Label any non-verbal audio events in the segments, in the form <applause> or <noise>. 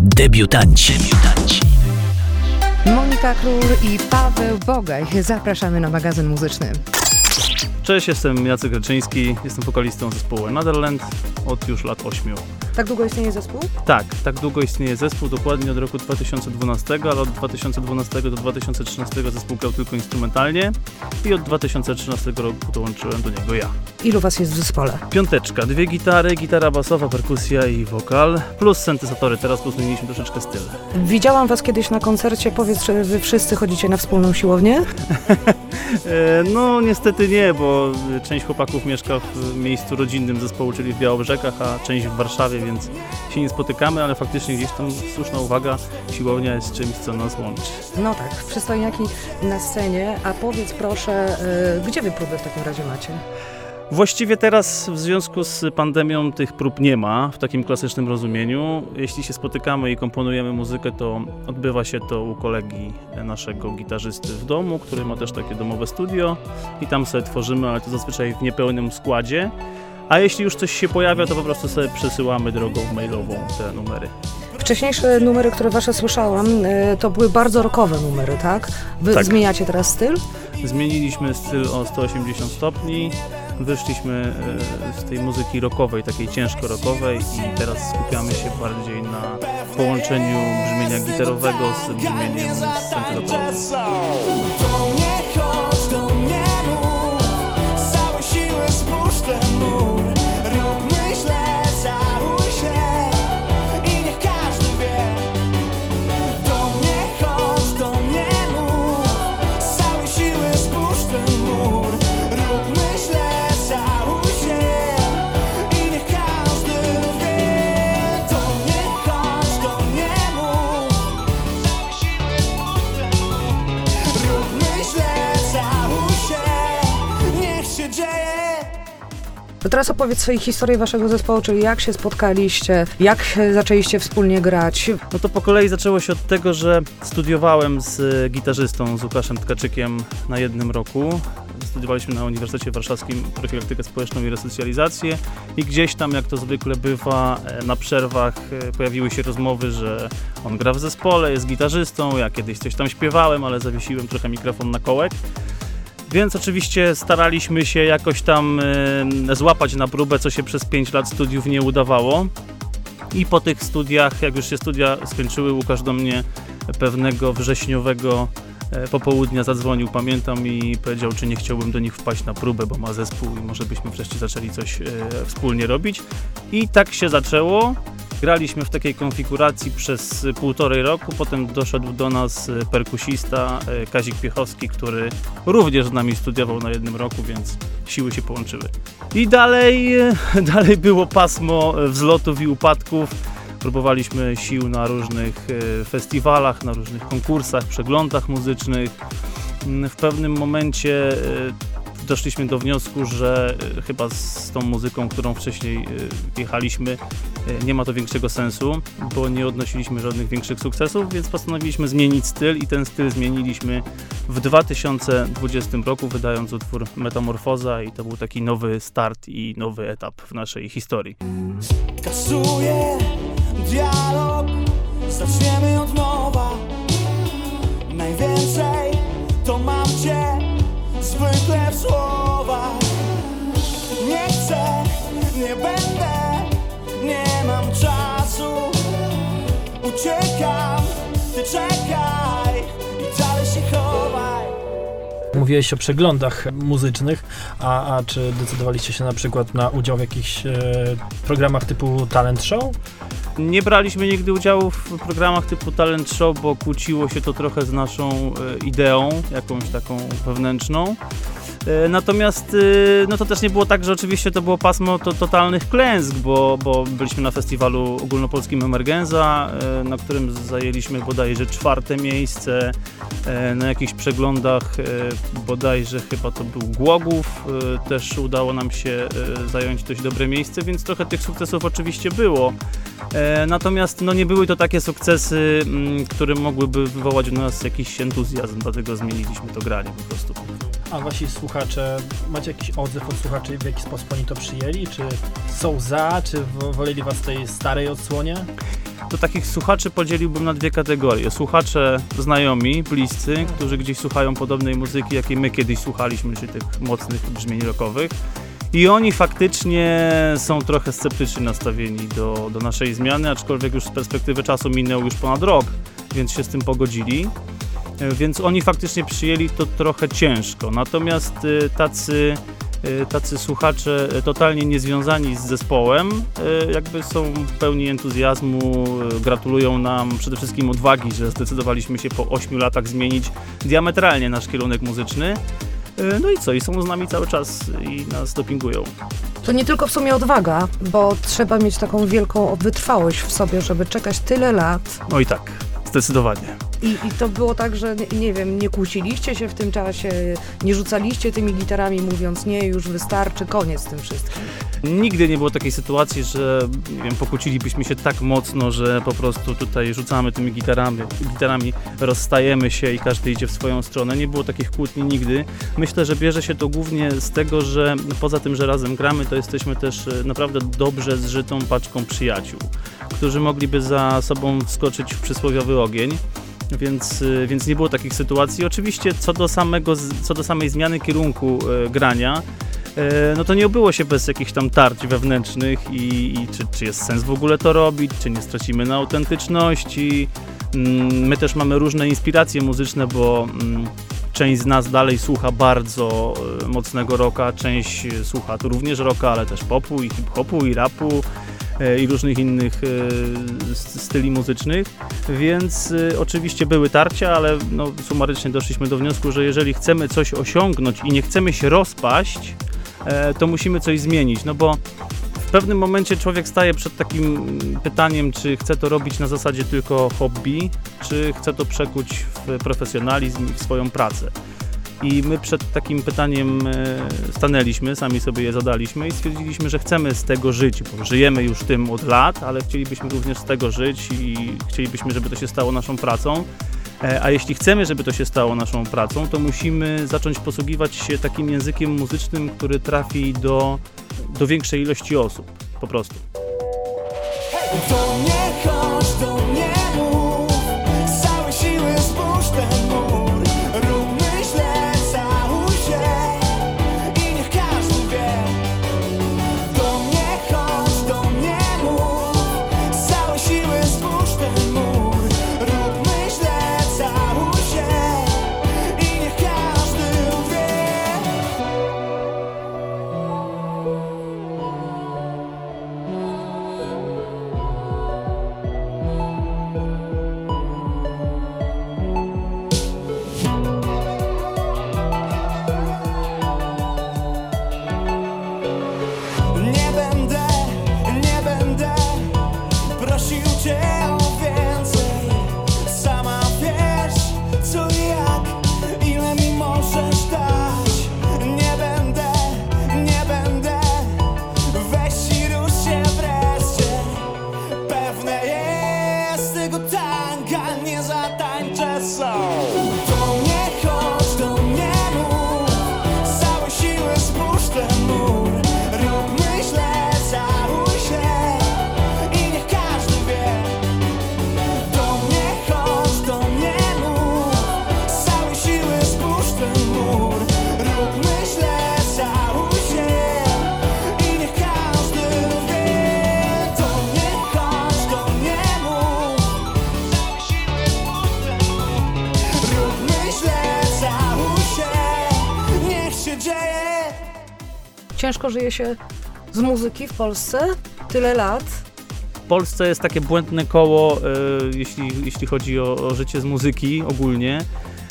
Debiutanci. Debiutanci. Monika Król i Paweł Bogaj. Zapraszamy na magazyn muzyczny. Cześć, jestem Jacek Reczyński, jestem wokalistą zespołu Netherland od już lat 8. Tak długo istnieje zespół? Tak, tak długo istnieje zespół, dokładnie od roku 2012, ale od 2012 do 2013 zespół grał tylko instrumentalnie i od 2013 roku dołączyłem do niego ja. Ilu was jest w zespole? Piąteczka, dwie gitary, gitara basowa, perkusja i wokal, plus syntezatory, teraz tu zmieniliśmy troszeczkę styl. Widziałam was kiedyś na koncercie, powiedz, czy wy wszyscy chodzicie na wspólną siłownię? <laughs> E, No niestety nie, bo część chłopaków mieszka w miejscu rodzinnym zespołu, czyli w Białobrzegach, a część w Warszawie, więc się nie spotykamy, ale faktycznie gdzieś tam słuszna uwaga, siłownia jest czymś, co nas łączy. No tak, przystojniaki na scenie, a powiedz proszę, y, gdzie wy próby w takim razie macie? Właściwie teraz w związku z pandemią tych prób nie ma w takim klasycznym rozumieniu. Jeśli się spotykamy i komponujemy muzykę, to odbywa się to u kolegi naszego gitarzysty w domu, który ma też takie domowe studio i tam sobie tworzymy, ale to zazwyczaj w niepełnym składzie. A jeśli już coś się pojawia, to po prostu sobie przesyłamy drogą mailową te numery. Wcześniejsze numery, które wasze słyszałam, y, to były bardzo rockowe numery, tak? Wy Tak. zmieniacie teraz styl? Zmieniliśmy styl o 180 stopni, wyszliśmy e, z tej muzyki rockowej, takiej ciężko rockowej i teraz skupiamy się bardziej na połączeniu brzmienia gitarowego z brzmieniem syntezatorowym. Teraz opowiedz swojej historię waszego zespołu, czyli jak się spotkaliście, jak zaczęliście wspólnie grać. No to po kolei zaczęło się od tego, że studiowałem z gitarzystą, z Łukaszem Tkaczykiem na jednym roku. Studiowaliśmy na Uniwersytecie Warszawskim profilaktykę społeczną i resocjalizację i gdzieś tam, jak to zwykle bywa, e, na przerwach e, pojawiły się rozmowy, że on gra w zespole, jest gitarzystą, ja kiedyś coś tam śpiewałem, ale zawiesiłem trochę mikrofon na kołek. Więc oczywiście staraliśmy się jakoś tam złapać na próbę, co się przez 5 lat studiów nie udawało. I po tych studiach, jak już się studia skończyły, Łukasz do mnie pewnego wrześniowego e, popołudnia zadzwonił, pamiętam, i powiedział, czy nie chciałbym do nich wpaść na próbę, bo ma zespół i może byśmy wreszcie zaczęli coś e, wspólnie robić. I tak się zaczęło. Graliśmy w takiej konfiguracji przez półtorej roku, potem doszedł do nas perkusista e, Kazik Piechowski, który również z nami studiował na jednym roku, więc siły się połączyły. I dalej, e, <laughs> dalej było pasmo wzlotów i upadków. Próbowaliśmy sił na różnych e, festiwalach, na różnych konkursach, przeglądach muzycznych. Mm, W pewnym momencie doszliśmy do wniosku, że e, chyba z tą muzyką, którą wcześniej e, jechaliśmy, e, nie ma to większego sensu, bo nie odnosiliśmy żadnych większych sukcesów, więc postanowiliśmy zmienić styl i ten styl zmieniliśmy w 2020 roku, wydając utwór Metamorfoza i to był taki nowy start i nowy etap w naszej historii. Kasuję dialog, zaczniemy od nowa. Najwięcej słowach. Nie chcę, nie będę, nie mam czasu. Uciekam, ty czekaj i dalej się chowaj. Mówiłeś o przeglądach muzycznych, a, a czy decydowaliście się na przykład na udział w jakichś e, programach typu talent show? Nie braliśmy nigdy udziału w programach typu talent show, bo kłóciło się to trochę z naszą e, ideą, jakąś taką wewnętrzną. E, Natomiast y, no to też nie było tak, że oczywiście to było pasmo to, totalnych klęsk, bo, bo byliśmy na festiwalu ogólnopolskim Emergenza, e, na którym zajęliśmy bodajże czwarte miejsce. E, Na jakichś przeglądach e, bodajże chyba to był Głogów, e, też udało nam się e, zająć dość dobre miejsce, więc trochę tych sukcesów oczywiście było. E, Natomiast no, nie były to takie sukcesy, mm, które mogłyby wywołać u nas jakiś entuzjazm, dlatego zmieniliśmy to granie po prostu. A wasi słuchacze, macie jakiś odzew od słuchaczy, w jaki sposób oni to przyjęli? Czy są za, czy wo- woleli was tej starej odsłonie? To takich słuchaczy podzieliłbym na dwie kategorie. Słuchacze znajomi, bliscy, którzy gdzieś słuchają podobnej muzyki, jakiej my kiedyś słuchaliśmy, czyli tych mocnych brzmień rockowych. I oni faktycznie są trochę sceptycznie nastawieni do, do naszej zmiany, aczkolwiek już z perspektywy czasu minął już ponad rok, więc się z tym pogodzili. E, Więc oni faktycznie przyjęli to trochę ciężko. Natomiast e, tacy, e, tacy słuchacze totalnie niezwiązani z zespołem jakby są pełni entuzjazmu, gratulują nam przede wszystkim odwagi, że zdecydowaliśmy się po 8 latach zmienić diametralnie nasz kierunek muzyczny. No i co? I są z nami cały czas i nas dopingują. To nie tylko w sumie odwaga, bo trzeba mieć taką wielką wytrwałość w sobie, żeby czekać tyle lat. No i tak, zdecydowanie. I, I to było tak, że nie, wiem, nie kłóciliście się w tym czasie, nie rzucaliście tymi gitarami, mówiąc nie, już wystarczy, koniec z tym wszystkim. Nigdy nie było takiej sytuacji, że nie wiem, pokłócilibyśmy się tak mocno, że po prostu tutaj rzucamy tymi gitarami, gitarami, rozstajemy się i każdy idzie w swoją stronę. Nie było takich kłótni nigdy. Myślę, że bierze się to głównie z tego, że poza tym, że razem gramy, to jesteśmy też e, naprawdę dobrze zżytą paczką przyjaciół, którzy mogliby za sobą wskoczyć w przysłowiowy ogień. Więc, y, więc nie było takich sytuacji. Oczywiście co do, samego, co do samej zmiany kierunku e, grania, E, no to nie obyło się bez jakichś tam tarć wewnętrznych i, i czy, czy jest sens w ogóle to robić, czy nie stracimy na autentyczności. Mm, My też mamy różne inspiracje muzyczne, bo mm, część z nas dalej słucha bardzo mocnego rocka, część słucha tu również rocka, ale też popu i hip-hopu i rapu i różnych innych e, styli muzycznych, więc e, oczywiście były tarcia, ale no, sumarycznie doszliśmy do wniosku, że jeżeli chcemy coś osiągnąć i nie chcemy się rozpaść, e, to musimy coś zmienić, no bo w pewnym momencie człowiek staje przed takim pytaniem, czy chce to robić na zasadzie tylko hobby, czy chce to przekuć w profesjonalizm i w swoją pracę. I my przed takim pytaniem e, stanęliśmy, sami sobie je zadaliśmy i stwierdziliśmy, że chcemy z tego żyć, bo żyjemy już tym od lat, ale chcielibyśmy również z tego żyć i chcielibyśmy, żeby to się stało naszą pracą. E, A jeśli chcemy, żeby to się stało naszą pracą, to musimy zacząć posługiwać się takim językiem muzycznym, który trafi do, do większej ilości osób. Po prostu. Chodź, Ciężko żyje się z muzyki w Polsce tyle lat. W Polsce jest takie błędne koło, e, jeśli, jeśli chodzi o, o życie z muzyki ogólnie.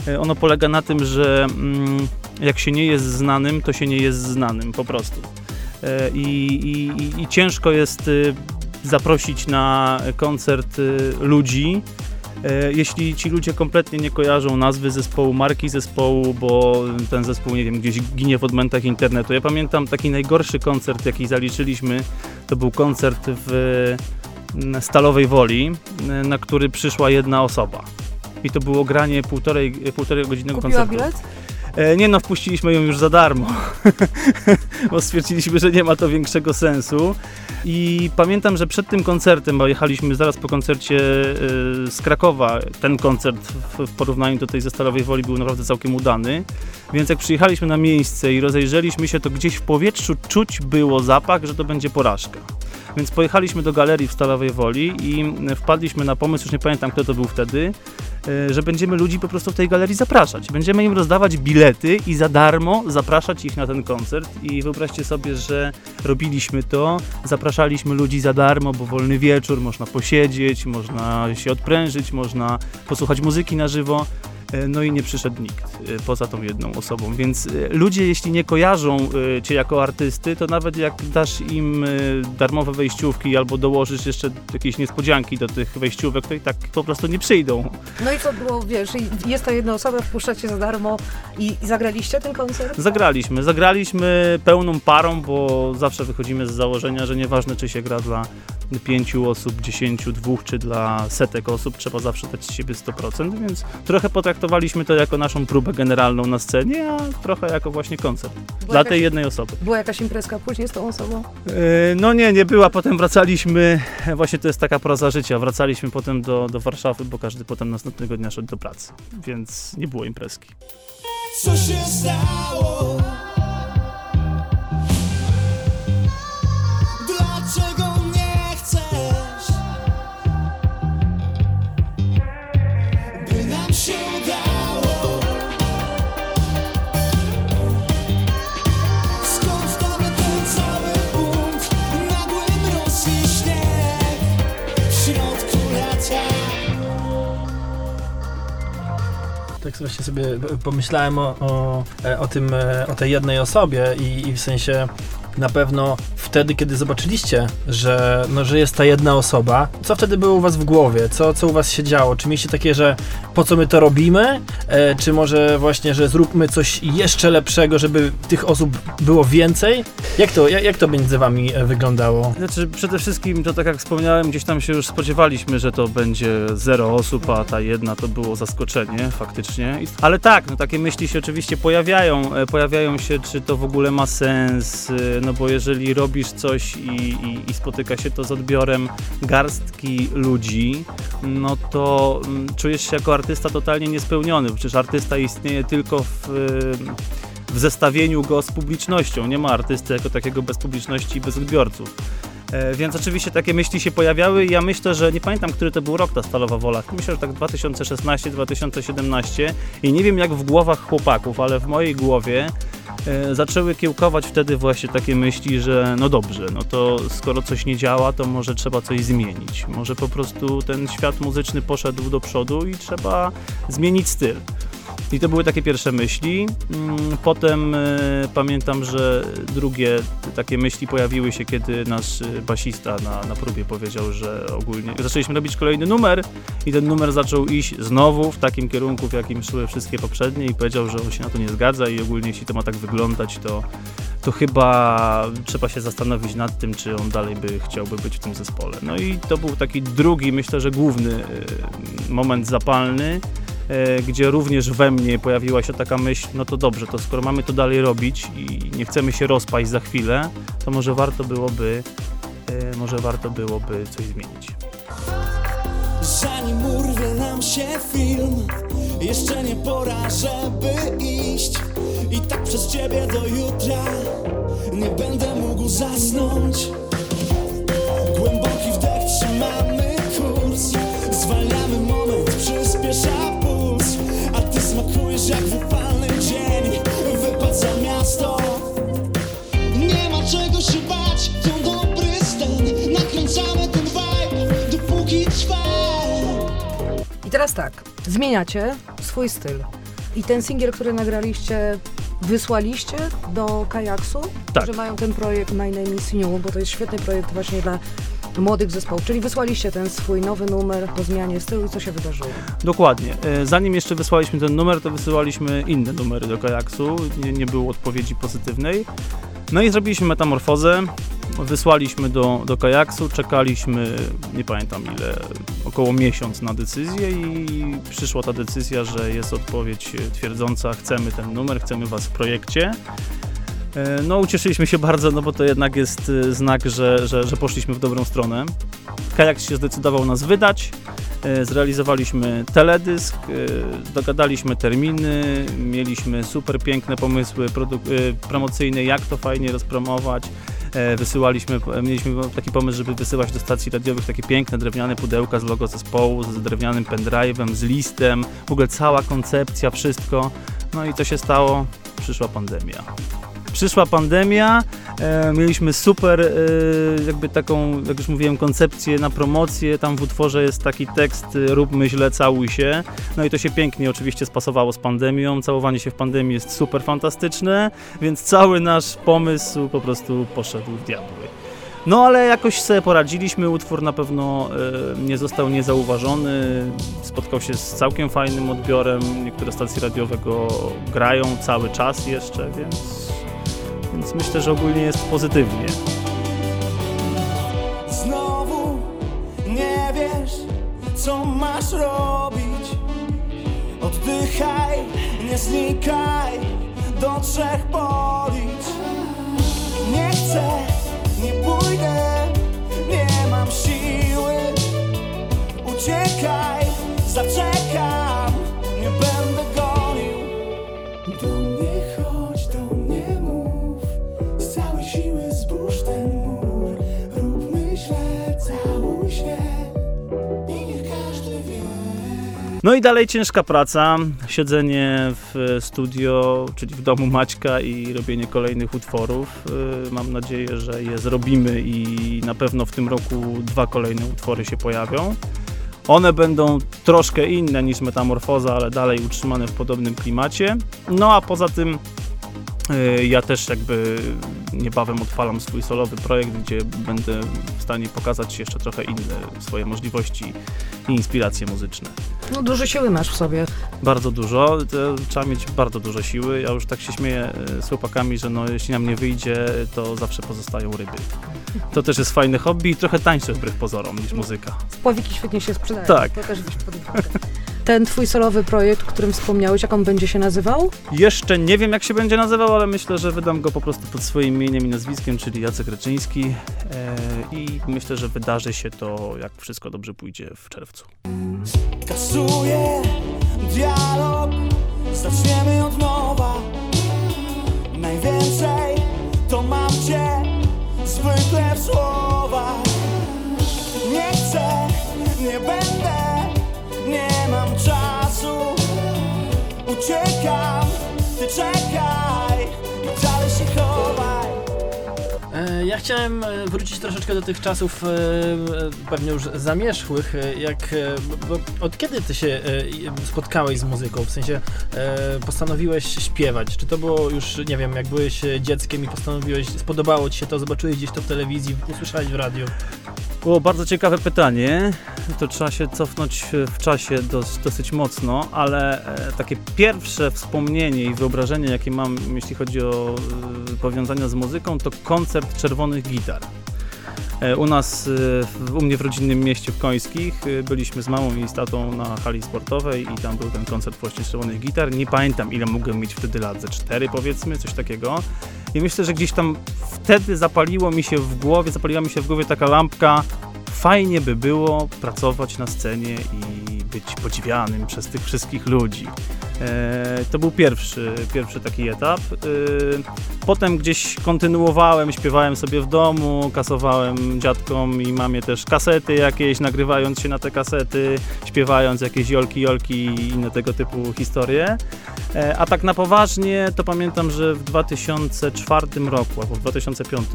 E, Ono polega na tym, że mm, jak się nie jest znanym, to się nie jest znanym po prostu. E, I, i, i- ciężko jest y, zaprosić na koncert y, ludzi, jeśli ci ludzie kompletnie nie kojarzą nazwy zespołu, marki zespołu, bo ten zespół, nie wiem, gdzieś ginie w odmętach internetu. Ja pamiętam taki najgorszy koncert, jaki zaliczyliśmy, to był koncert w Stalowej Woli, na który przyszła jedna osoba. I to było granie półtorej, półtorej godzinnego Kupiła koncertu. bilet? E, Nie no, wpuściliśmy ją już za darmo, <laughs> bo stwierdziliśmy, że nie ma to większego sensu. I pamiętam, że przed tym koncertem, bo jechaliśmy zaraz po koncercie e, z Krakowa, ten koncert w, porównaniu do tej ze Stalowej Woli był naprawdę całkiem udany. Więc jak przyjechaliśmy na miejsce i rozejrzeliśmy się, to gdzieś w powietrzu czuć było zapach, że to będzie porażka. Więc pojechaliśmy do galerii w Stalowej Woli i wpadliśmy na pomysł, już nie pamiętam kto to był wtedy, że będziemy ludzi po prostu w tej galerii zapraszać. Będziemy im rozdawać bilety i za darmo zapraszać ich na ten koncert. I wyobraźcie sobie, że robiliśmy to, zapraszaliśmy ludzi za darmo, bo wolny wieczór, można posiedzieć, można się odprężyć, można posłuchać muzyki na żywo. E, No i nie przyszedł nikt e, poza tą jedną osobą, więc e, ludzie jeśli nie kojarzą cię jako artysty, to nawet jak dasz im darmowe wejściówki albo dołożysz jeszcze jakieś niespodzianki do tych wejściówek, to i tak po prostu nie przyjdą. No i co było, wiesz, jest ta jedna osoba, wpuszczacie za darmo i, i zagraliście ten koncert? Zagraliśmy, zagraliśmy pełną parą, bo zawsze wychodzimy z założenia, że nieważne czy się gra dla pięciu osób, dziesięciu, dwóch czy dla setek osób, trzeba zawsze dać z siebie 100%, więc trochę potraktowaliśmy to jako naszą próbę generalną na scenie, a trochę jako właśnie koncert dla jakaś- tej jednej osoby. Była jakaś imprezka później z tą osobą? Yy, No nie, nie była. Potem wracaliśmy, <laughs> właśnie to jest taka proza życia, wracaliśmy potem do, do Warszawy, bo każdy potem następnego dnia szedł do pracy, więc nie było imprezki. Co się stało? Tak właśnie sobie pomyślałem o, o, e, o tym, e, o tej jednej osobie i, i w sensie na pewno wtedy, kiedy zobaczyliście, że, no, że jest ta jedna osoba, co wtedy było u was w głowie? Co, co u was się działo? Czy mieliście takie, że po co my to robimy? E, czy może właśnie, że zróbmy coś jeszcze lepszego, żeby tych osób było więcej? Jak to, jak, jak to między wami e, wyglądało? Znaczy, przede wszystkim to tak jak wspomniałem, gdzieś tam się już spodziewaliśmy, że to będzie zero osób, a ta jedna to było zaskoczenie faktycznie. Ale tak, no takie myśli się oczywiście pojawiają. E, Pojawiają się, czy to w ogóle ma sens, e, no bo jeżeli robisz coś i, i, i spotyka się to z odbiorem garstki ludzi, no to mm, czujesz się jako artysta totalnie niespełniony. Przecież artysta istnieje tylko w, w zestawieniu go z publicznością. Nie ma artysty jako takiego bez publiczności i bez odbiorców. E, Więc oczywiście takie myśli się pojawiały i ja myślę, że nie pamiętam, który to był rok ta Stalowa Wola. Myślę, że tak 2016-2017 i nie wiem jak w głowach chłopaków, ale w mojej głowie e, zaczęły kiełkować wtedy właśnie takie myśli, że no dobrze, no to skoro coś nie działa, to może trzeba coś zmienić. Może po prostu ten świat muzyczny poszedł do przodu i trzeba zmienić styl. I to były takie pierwsze myśli. Mm, Potem e, pamiętam, że drugie takie myśli pojawiły się, kiedy nasz e, basista na, na próbie powiedział, że ogólnie zaczęliśmy robić kolejny numer i ten numer zaczął iść znowu w takim kierunku, w jakim szły wszystkie poprzednie i powiedział, że on się na to nie zgadza i ogólnie jeśli to ma tak wyglądać, to, to chyba trzeba się zastanowić nad tym, czy on dalej by chciałby być w tym zespole. No i to był taki drugi, myślę, że główny e, moment zapalny, gdzie również we mnie pojawiła się taka myśl, no to dobrze, to skoro mamy to dalej robić i nie chcemy się rozpaść za chwilę, to może warto byłoby, e, może warto byłoby coś zmienić. Zanim urwie nam się film Jeszcze nie pora, żeby iść. I tak przez ciebie do jutra Nie będę mógł zasnąć. Głęboki wdech, trzymamy kurs. Zwalniamy I teraz tak, zmieniacie swój styl. I ten singiel, który nagraliście, wysłaliście do Kajaksu, Tak. że mają ten projekt My Name is New, bo to jest świetny projekt właśnie dla młodych zespołów. Czyli wysłaliście ten swój nowy numer po zmianie stylu i co się wydarzyło? Dokładnie. E, Zanim jeszcze wysłaliśmy ten numer, to wysyłaliśmy inne numery do kajaksu. Nie, nie było odpowiedzi pozytywnej. No i zrobiliśmy metamorfozę. Wysłaliśmy do, do kajaksu, czekaliśmy, nie pamiętam ile, około miesiąc na decyzję i przyszła ta decyzja, że jest odpowiedź twierdząca, chcemy ten numer, chcemy was w projekcie. E, No ucieszyliśmy się bardzo, no bo to jednak jest e, znak, że, że, że poszliśmy w dobrą stronę. Kajak się zdecydował nas wydać. E, Zrealizowaliśmy teledysk, dogadaliśmy terminy, mieliśmy super piękne pomysły promocyjne, jak to fajnie rozpromować. E, Wysyłaliśmy, mieliśmy taki pomysł, żeby wysyłać do stacji radiowych takie piękne drewniane pudełka z logo zespołu, z drewnianym pendrive'em, z listem, w ogóle cała koncepcja, wszystko. No i co się stało? Przyszła pandemia. Przyszła pandemia, e, mieliśmy super, e, jakby taką, jak już mówiłem, koncepcję na promocję. Tam w utworze jest taki tekst, e, róbmy źle, całuj się. No i to się pięknie oczywiście spasowało z pandemią. Całowanie się w pandemii jest super fantastyczne, więc cały nasz pomysł po prostu poszedł w diabły. No ale jakoś sobie poradziliśmy, utwór na pewno e, nie został niezauważony, spotkał się z całkiem fajnym odbiorem, niektóre stacje radiowe go grają cały czas jeszcze, więc, więc myślę, że ogólnie jest pozytywnie. Znowu nie wiesz, co masz robić. Oddychaj, nie znikaj, do trzech policz. Nie chcę, nie pójdę, nie mam siły. Uciekaj, zaczekam, No i dalej ciężka praca, siedzenie w studio, czyli w domu Maćka i robienie kolejnych utworów. Yy, Mam nadzieję, że je zrobimy i na pewno w tym roku dwa kolejne utwory się pojawią. One będą troszkę inne niż Metamorfoza, ale dalej utrzymane w podobnym klimacie. No a poza tym ja też jakby niebawem odpalam swój solowy projekt, gdzie będę w stanie pokazać jeszcze trochę inne swoje możliwości i inspiracje muzyczne. No dużo siły masz w sobie. Bardzo dużo, trzeba mieć bardzo dużo siły. Ja już tak się śmieję e, z chłopakami, że no, jeśli nam nie wyjdzie, to zawsze pozostają ryby. To też jest fajne hobby i trochę tańsze wbrew pozorom niż muzyka. Spławiki świetnie się sprzedają. Tak. To też weź pod uwagę. Ten twój solowy projekt, o którym wspomniałeś, jak on będzie się nazywał? Jeszcze nie wiem jak się będzie nazywał, ale myślę, że wydam go po prostu pod swoim imieniem i nazwiskiem, czyli Jacek Reczyński e, i myślę, że wydarzy się to, jak wszystko dobrze pójdzie w czerwcu. Kasuję dialog, zaczniemy od nowa. Najwięcej to mam cię zwykle w słowach. Uciekam, ty czekaj i dalej się chowaj. E, Ja chciałem e, wrócić troszeczkę do tych czasów e, pewnie już zamierzchłych, jak, od kiedy ty się spotkałeś z muzyką, w sensie postanowiłeś śpiewać, czy to było już, nie wiem, jak byłeś dzieckiem i postanowiłeś, spodobało ci się to, zobaczyłeś gdzieś to w telewizji, usłyszałeś w radiu, Było bardzo ciekawe pytanie. To trzeba się cofnąć w czasie dos, dosyć mocno, ale e, takie pierwsze wspomnienie i wyobrażenie, jakie mam, jeśli chodzi o e, powiązania z muzyką, to koncert czerwonych gitar. E, U nas, e, u mnie w rodzinnym mieście w Końskich, e, byliśmy z mamą i z tatą na hali sportowej i tam był ten koncert właśnie czerwonych gitar. Nie pamiętam ile mogłem mieć wtedy lat, ze cztery powiedzmy, coś takiego. I myślę, że gdzieś tam wtedy zapaliło mi się w głowie, zapaliła mi się w głowie taka lampka. Fajnie by było pracować na scenie i być podziwianym przez tych wszystkich ludzi. E, to był pierwszy, pierwszy taki etap. E, potem gdzieś kontynuowałem, śpiewałem sobie w domu, kasowałem dziadkom i mamie też kasety jakieś, nagrywając się na te kasety, śpiewając jakieś jolki, jolki i inne tego typu historie. E, A tak na poważnie, to pamiętam, że w 2004 roku albo w 2005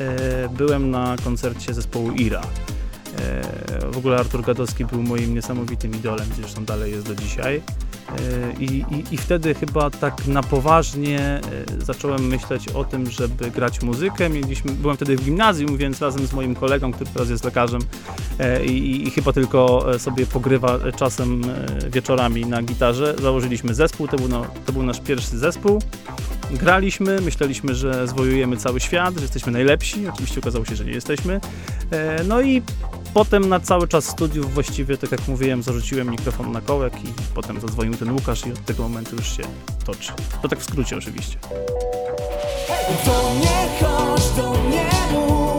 e, byłem na koncercie zespołu Ira. E, W ogóle Artur Gadowski był moim niesamowitym idolem, zresztą dalej jest do dzisiaj. E, I, i, I wtedy chyba tak na poważnie e, zacząłem myśleć o tym, żeby grać muzykę. Mieliśmy, byłem wtedy w gimnazjum, więc razem z moim kolegą, który teraz jest lekarzem i, i chyba tylko sobie pogrywa czasem wieczorami na gitarze, założyliśmy zespół. To był, no, to był nasz pierwszy zespół. Graliśmy, myśleliśmy, że zwojujemy cały świat, że jesteśmy najlepsi. Oczywiście okazało się, że nie jesteśmy. E, No i potem na cały czas studiów właściwie, tak jak mówiłem, zarzuciłem mikrofon na kołek i potem zadzwonił ten Łukasz i od tego momentu już się toczy. To tak w skrócie oczywiście. Do chodź, mów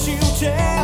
prosił cię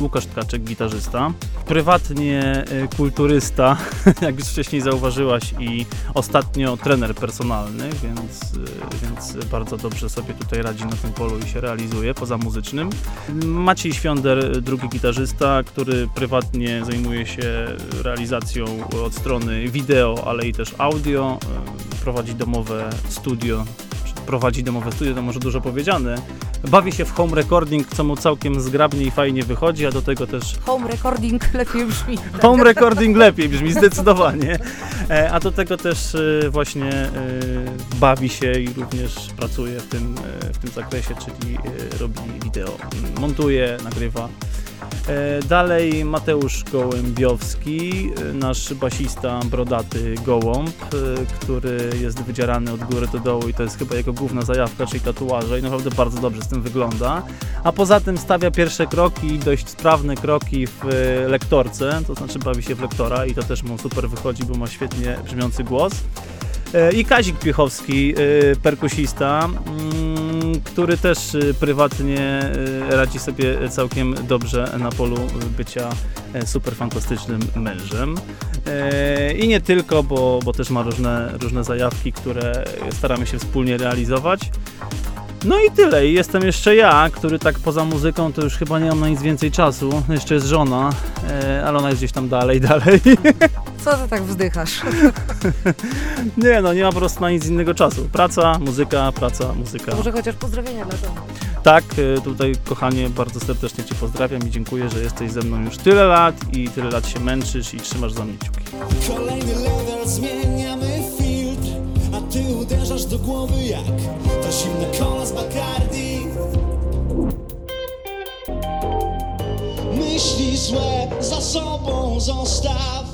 Łukasz Tkaczek, gitarzysta. Prywatnie y, kulturysta, <laughs> jak już wcześniej zauważyłaś, i ostatnio trener personalny, więc, y, więc bardzo dobrze sobie tutaj radzi na tym polu i się realizuje poza muzycznym. Maciej Świąder, drugi gitarzysta, który prywatnie zajmuje się realizacją od strony wideo, ale i też audio. Y, Prowadzi domowe studio, prowadzi domowe studio, to może dużo powiedziane. Bawi się w home recording, co mu całkiem zgrabnie i fajnie wychodzi, a do tego też Home recording lepiej brzmi. home recording lepiej brzmi zdecydowanie. E, A do tego też e, właśnie e, bawi się i również pracuje w tym, w tym zakresie, czyli robi wideo, montuje, nagrywa. E, Dalej Mateusz Gołębiowski, e, nasz basista brodaty Gołąb, e, który jest wydzierany od góry do dołu i to jest chyba jego główna zajawka, czyli tatuaże i naprawdę bardzo dobrze z tym wygląda. A poza tym stawia pierwsze kroki, dość sprawne kroki w lektorce, to znaczy bawi się w lektora i to też mu super wychodzi, bo ma świetnie brzmiący głos. I Kazik Piechowski, perkusista, mm, który też e, prywatnie e, radzi sobie całkiem dobrze na polu bycia e, super fantastycznym mężem. E, I nie tylko, bo, bo też ma różne, różne zajawki, które staramy się wspólnie realizować. No i tyle. I jestem jeszcze ja, który tak poza muzyką to już chyba nie mam na nic więcej czasu. Jeszcze jest żona, e, ale ona jest gdzieś tam dalej, <laughs> dalej. Co ty tak wzdychasz? <laughs> Nie no, nie ma po prostu na nic innego czasu. Praca, muzyka, praca, muzyka. Może chociaż pozdrowienia dla domu. Tak, e, tutaj kochanie, bardzo serdecznie Cię pozdrawiam i dziękuję, że jesteś ze mną już tyle lat i tyle lat się męczysz i trzymasz za mnie kciuki. Kolejny level, ty uderzasz do głowy jak ta zimna kola z Bacardi. Myśli złe za sobą zostaw